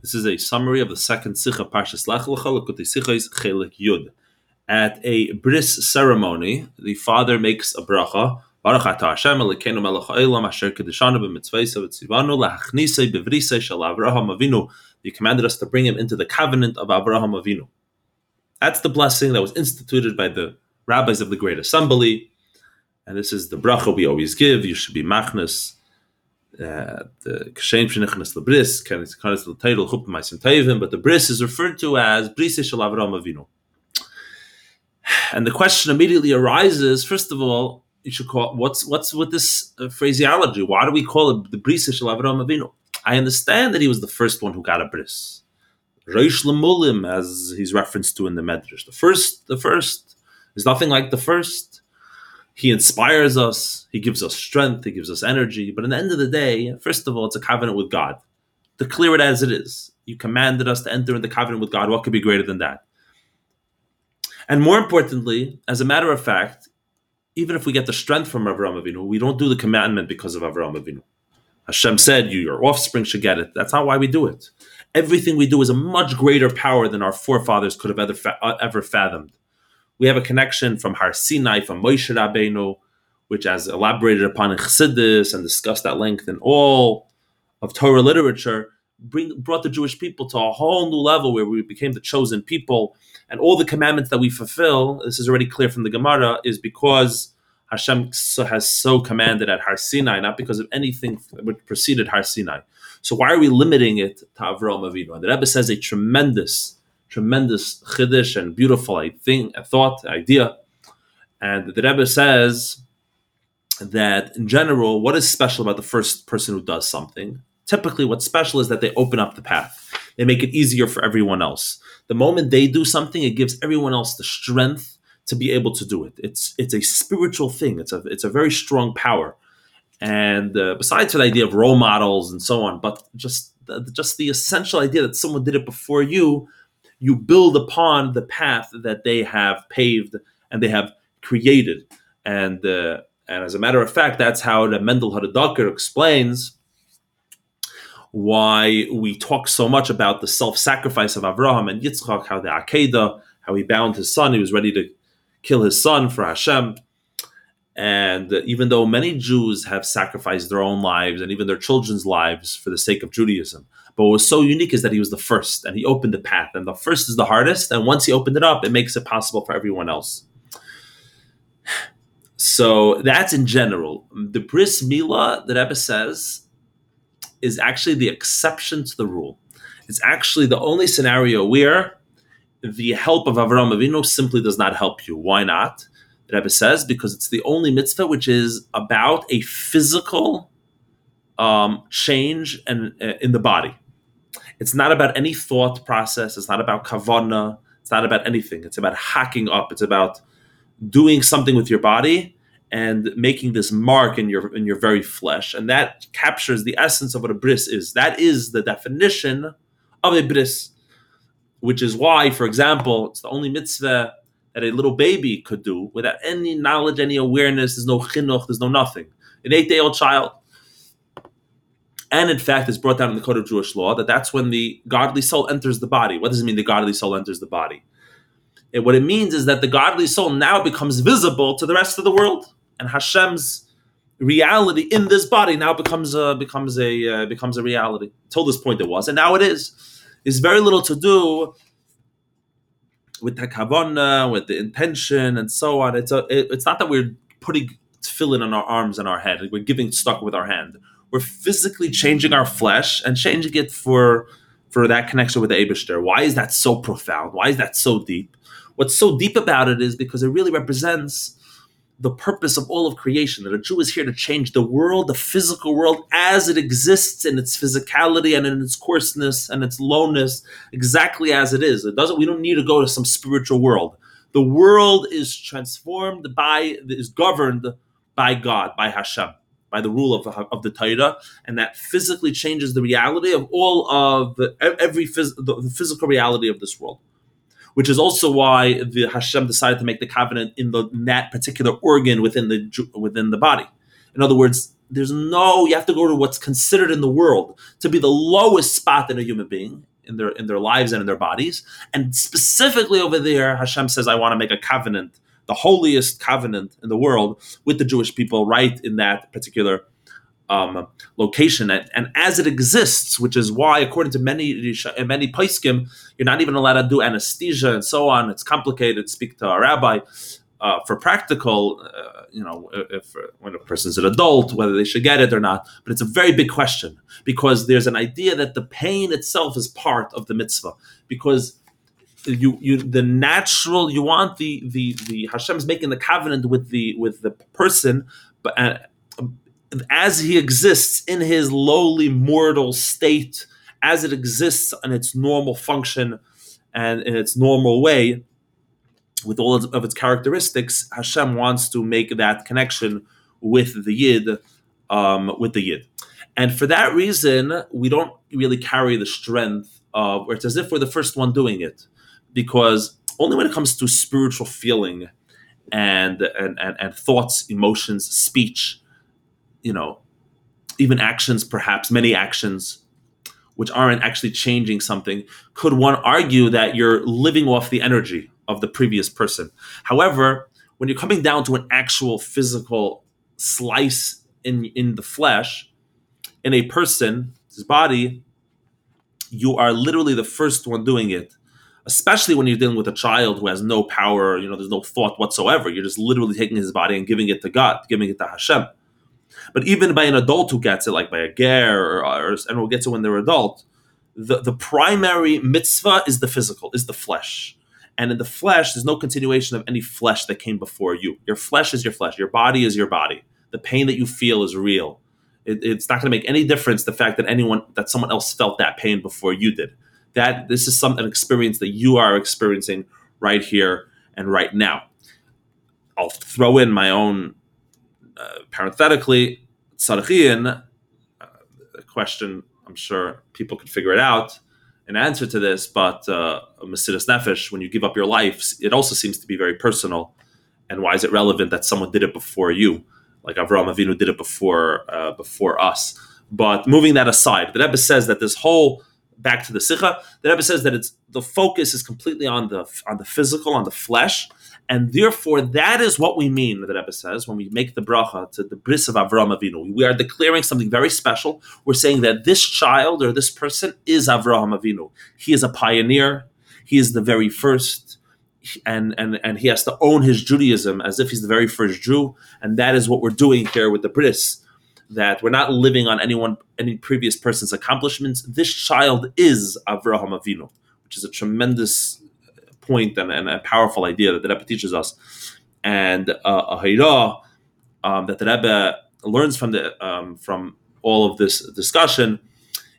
This is a summary of the second Sikha Parshas Lech Lecha, Lekutei Sichos Chelik Yud. At a bris ceremony, the father makes a bracha. Baruch Hashem melech asher shel Avraham Avinu. He commanded us to bring him into the covenant of Avraham Avinu. That's the blessing that was instituted by the rabbis of the Great Assembly. And this is the bracha we always give. You should be machnas the Kashem Shenichnas kind of the title Chuppah Maisim Tayivim, but the bris is referred to as Bris Shel Avram Avinu. And the question immediately arises: First of all, you should call what's what's with this uh, phraseology? Why do we call it the Bris Shel Avram Avinu? I understand that he was the first one who got a bris, Reish Lemulim, as he's referenced to in the Medrash. The first, the first is nothing like the first. He inspires us, he gives us strength, he gives us energy. But at the end of the day, first of all, it's a covenant with God. Declare it as it is. You commanded us to enter into covenant with God. What could be greater than that? And more importantly, as a matter of fact, even if we get the strength from Avraham Avinu, we don't do the commandment because of Avraham Avinu. Hashem said, "You, your offspring, should get it." That's not why we do it. Everything we do is a much greater power than our forefathers could have ever, uh, ever fathomed we have a connection from Har Sinai, from Moshe Rabbeinu, which, has elaborated upon in Chassidus and discussed at length in all of Torah literature, bring, brought the Jewish people to a whole new level where we became the chosen people. And all the commandments that we fulfill, this is already clear from the Gemara, is because Hashem has so commanded at Har Sinai, not because of anything which preceded Har Sinai. So why are we limiting it to Avram Avinu? And the Rebbe says a tremendous tremendous chiddush and beautiful thing, a thought, idea. And the Rebbe says that in general, what is special about the first person who does something? Typically, what's special is that they open up the path. They make it easier for everyone else. The moment they do something, it gives everyone else the strength to be able to do it. It's it's a spiritual thing. It's a it's a very strong power. And uh, besides the idea of role models and so on, but just just the essential idea that someone did it before you you build upon the path that they have paved and they have created. And uh, and as a matter of fact, that's how the Mendel Hadaker explains why we talk so much about the self-sacrifice of Avraham and Yitzchak, how the Akedah, how he bound his son, he was ready to kill his son for Hashem. And even though many Jews have sacrificed their own lives and even their children's lives for the sake of Judaism, but what was so unique is that he was the first and he opened the path. And the first is the hardest. And once he opened it up, it makes it possible for everyone else. So that's in general. The bris milah that Rebbe says is actually the exception to the rule. It's actually the only scenario where the help of Avram Avinu simply does not help you. Why not? Rebbe says because it's the only mitzvah which is about a physical um, change and uh, in the body. It's not about any thought process. It's not about kavana. It's not about anything. It's about hacking up. It's about doing something with your body and making this mark in your in your very flesh. And that captures the essence of what a bris is. That is the definition of a bris, which is why, for example, it's the only mitzvah that a little baby could do without any knowledge, any awareness. There's no chinuch. There's no nothing. An eight-day-old child and in fact, it's brought down in the code of Jewish law that that's when the godly soul enters the body. What does it mean the godly soul enters the body? It, what it means is that the godly soul now becomes visible to the rest of the world, and Hashem's reality in this body now becomes a becomes a uh, becomes a reality. Till this point, it was, and now it is. It's very little to do with the kavanah, with the intention, and so on. It's a, it, it's not that we're putting tefillin on our arms and our head. We're giving stuck with our hand we're physically changing our flesh and changing it for for that connection with the Abishter. Why is that so profound? Why is that so deep? What's so deep about it is because it really represents the purpose of all of creation that a Jew is here to change the world, the physical world as it exists in its physicality and in its coarseness and its lowness, exactly as it is. It doesn't we don't need to go to some spiritual world. The world is transformed by is governed by God, by Hashem by the rule of, of the Torah, and that physically changes the reality of all of the, every phys, the, the, physical reality of this world. Which is also why the Hashem decided to make the covenant in the in that particular organ within the within the body. In other words, there's no you have to go to what's considered in the world to be the lowest spot in a human being in their in their lives and in their bodies. And specifically over there, Hashem says, I want to make a covenant, the holiest covenant in the world with the Jewish people, right in that particular um, location. And, and, as it exists, which is why, according to many many paiskim, you're not even allowed to do anesthesia and so on. It's complicated. Speak to a rabbi. Uh, for practical, uh, you know, if when a person's an adult, whether they should get it or not. But it's a very big question because there's an idea that the pain itself is part of the mitzvah because you you the natural you want the the the Hashem's making the covenant with the with the person, but uh, as he exists in his lowly mortal state, as it exists in its normal function and in its normal way, with all of its characteristics, Hashem wants to make that connection with the Yid, um, with the Yid. And for that reason, we don't really carry the strength of, or it's as if we're the first one doing it, because only when it comes to spiritual feeling and and, and, and thoughts, emotions, speech, you know, even actions, perhaps many actions, which aren't actually changing something, could one argue that you're living off the energy of the previous person. However, when you're coming down to an actual physical slice in in the flesh, in a person's body, you are literally the first one doing it. Especially when you're dealing with a child who has no power, you know, there's no thought whatsoever. You're just literally taking his body and giving it to God, giving it to Hashem. But even by an adult who gets it, like by a ger or, or and who gets it when they're adult, the, the primary mitzvah is the physical, is the flesh. And in the flesh, there's no continuation of any flesh that came before you. Your flesh is your flesh. Your body is your body. The pain that you feel is real. It, it's not going to make any difference the fact that anyone that someone else felt that pain before you did. That this is some an experience that you are experiencing right here and right now. I'll throw in my own uh, parenthetically tzarich iyun uh, question. I'm sure people could figure it out an answer to this, but uh, Nefesh, when you give up your life, it also seems to be very personal. And why is it relevant that someone did it before you, like Avraham Avinu did it before uh, before us? But moving that aside, the Rebbe says that this whole back to the Sikha, the Rebbe says that it's the focus is completely on the on the physical, on the flesh, and therefore, that is what we mean, the Rebbe says, when we make the bracha to the bris of Avram Avinu. We are declaring something very special. We're saying that this child or this person is Avraham Avinu. He is a pioneer. He is the very first. And, and, and he has to own his Judaism as if he's the very first Jew. And that is what we're doing here with the bris that we're not living on anyone any previous person's accomplishments. This child is Avraham Avinu, which is a tremendous point and, and a powerful idea that the Rebbe teaches us. And uh, a Haira um, that the Rebbe learns from the um, from all of this discussion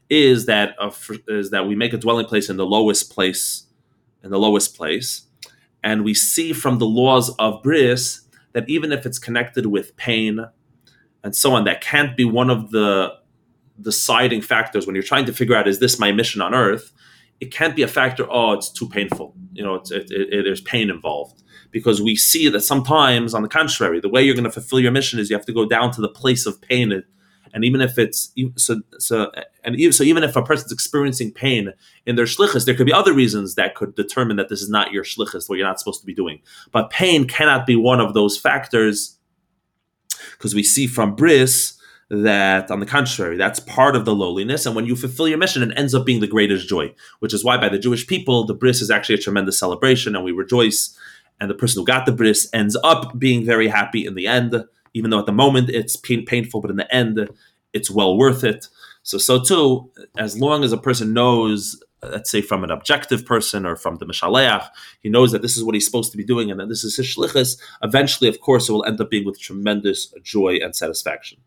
is that uh, is that we make a dwelling place in the lowest place, in the lowest place, and we see from the laws of bris that even if it's connected with pain and so on, that can't be one of the deciding factors when you're trying to figure out is this my mission on earth it can't be a factor. Oh, it's too painful. You know, it, it, it, there's pain involved because we see that sometimes, on the contrary, the way you're going to fulfill your mission is you have to go down to the place of pain, and even if it's so, so and even, so, even if a person's experiencing pain in their shlichus, there could be other reasons that could determine that this is not your shlichus, what you're not supposed to be doing. But pain cannot be one of those factors because we see from bris that on the contrary that's part of the lowliness and when you fulfill your mission it ends up being the greatest joy which is why by the jewish people the bris is actually a tremendous celebration and we rejoice and the person who got the bris ends up being very happy in the end even though at the moment it's pain- painful but in the end it's well worth it. So so too as long as a person knows let's say from an objective person or from the Mishaleach, he knows that this is what he's supposed to be doing and that this is his shlichus, eventually, of course, it will end up being with tremendous joy and satisfaction.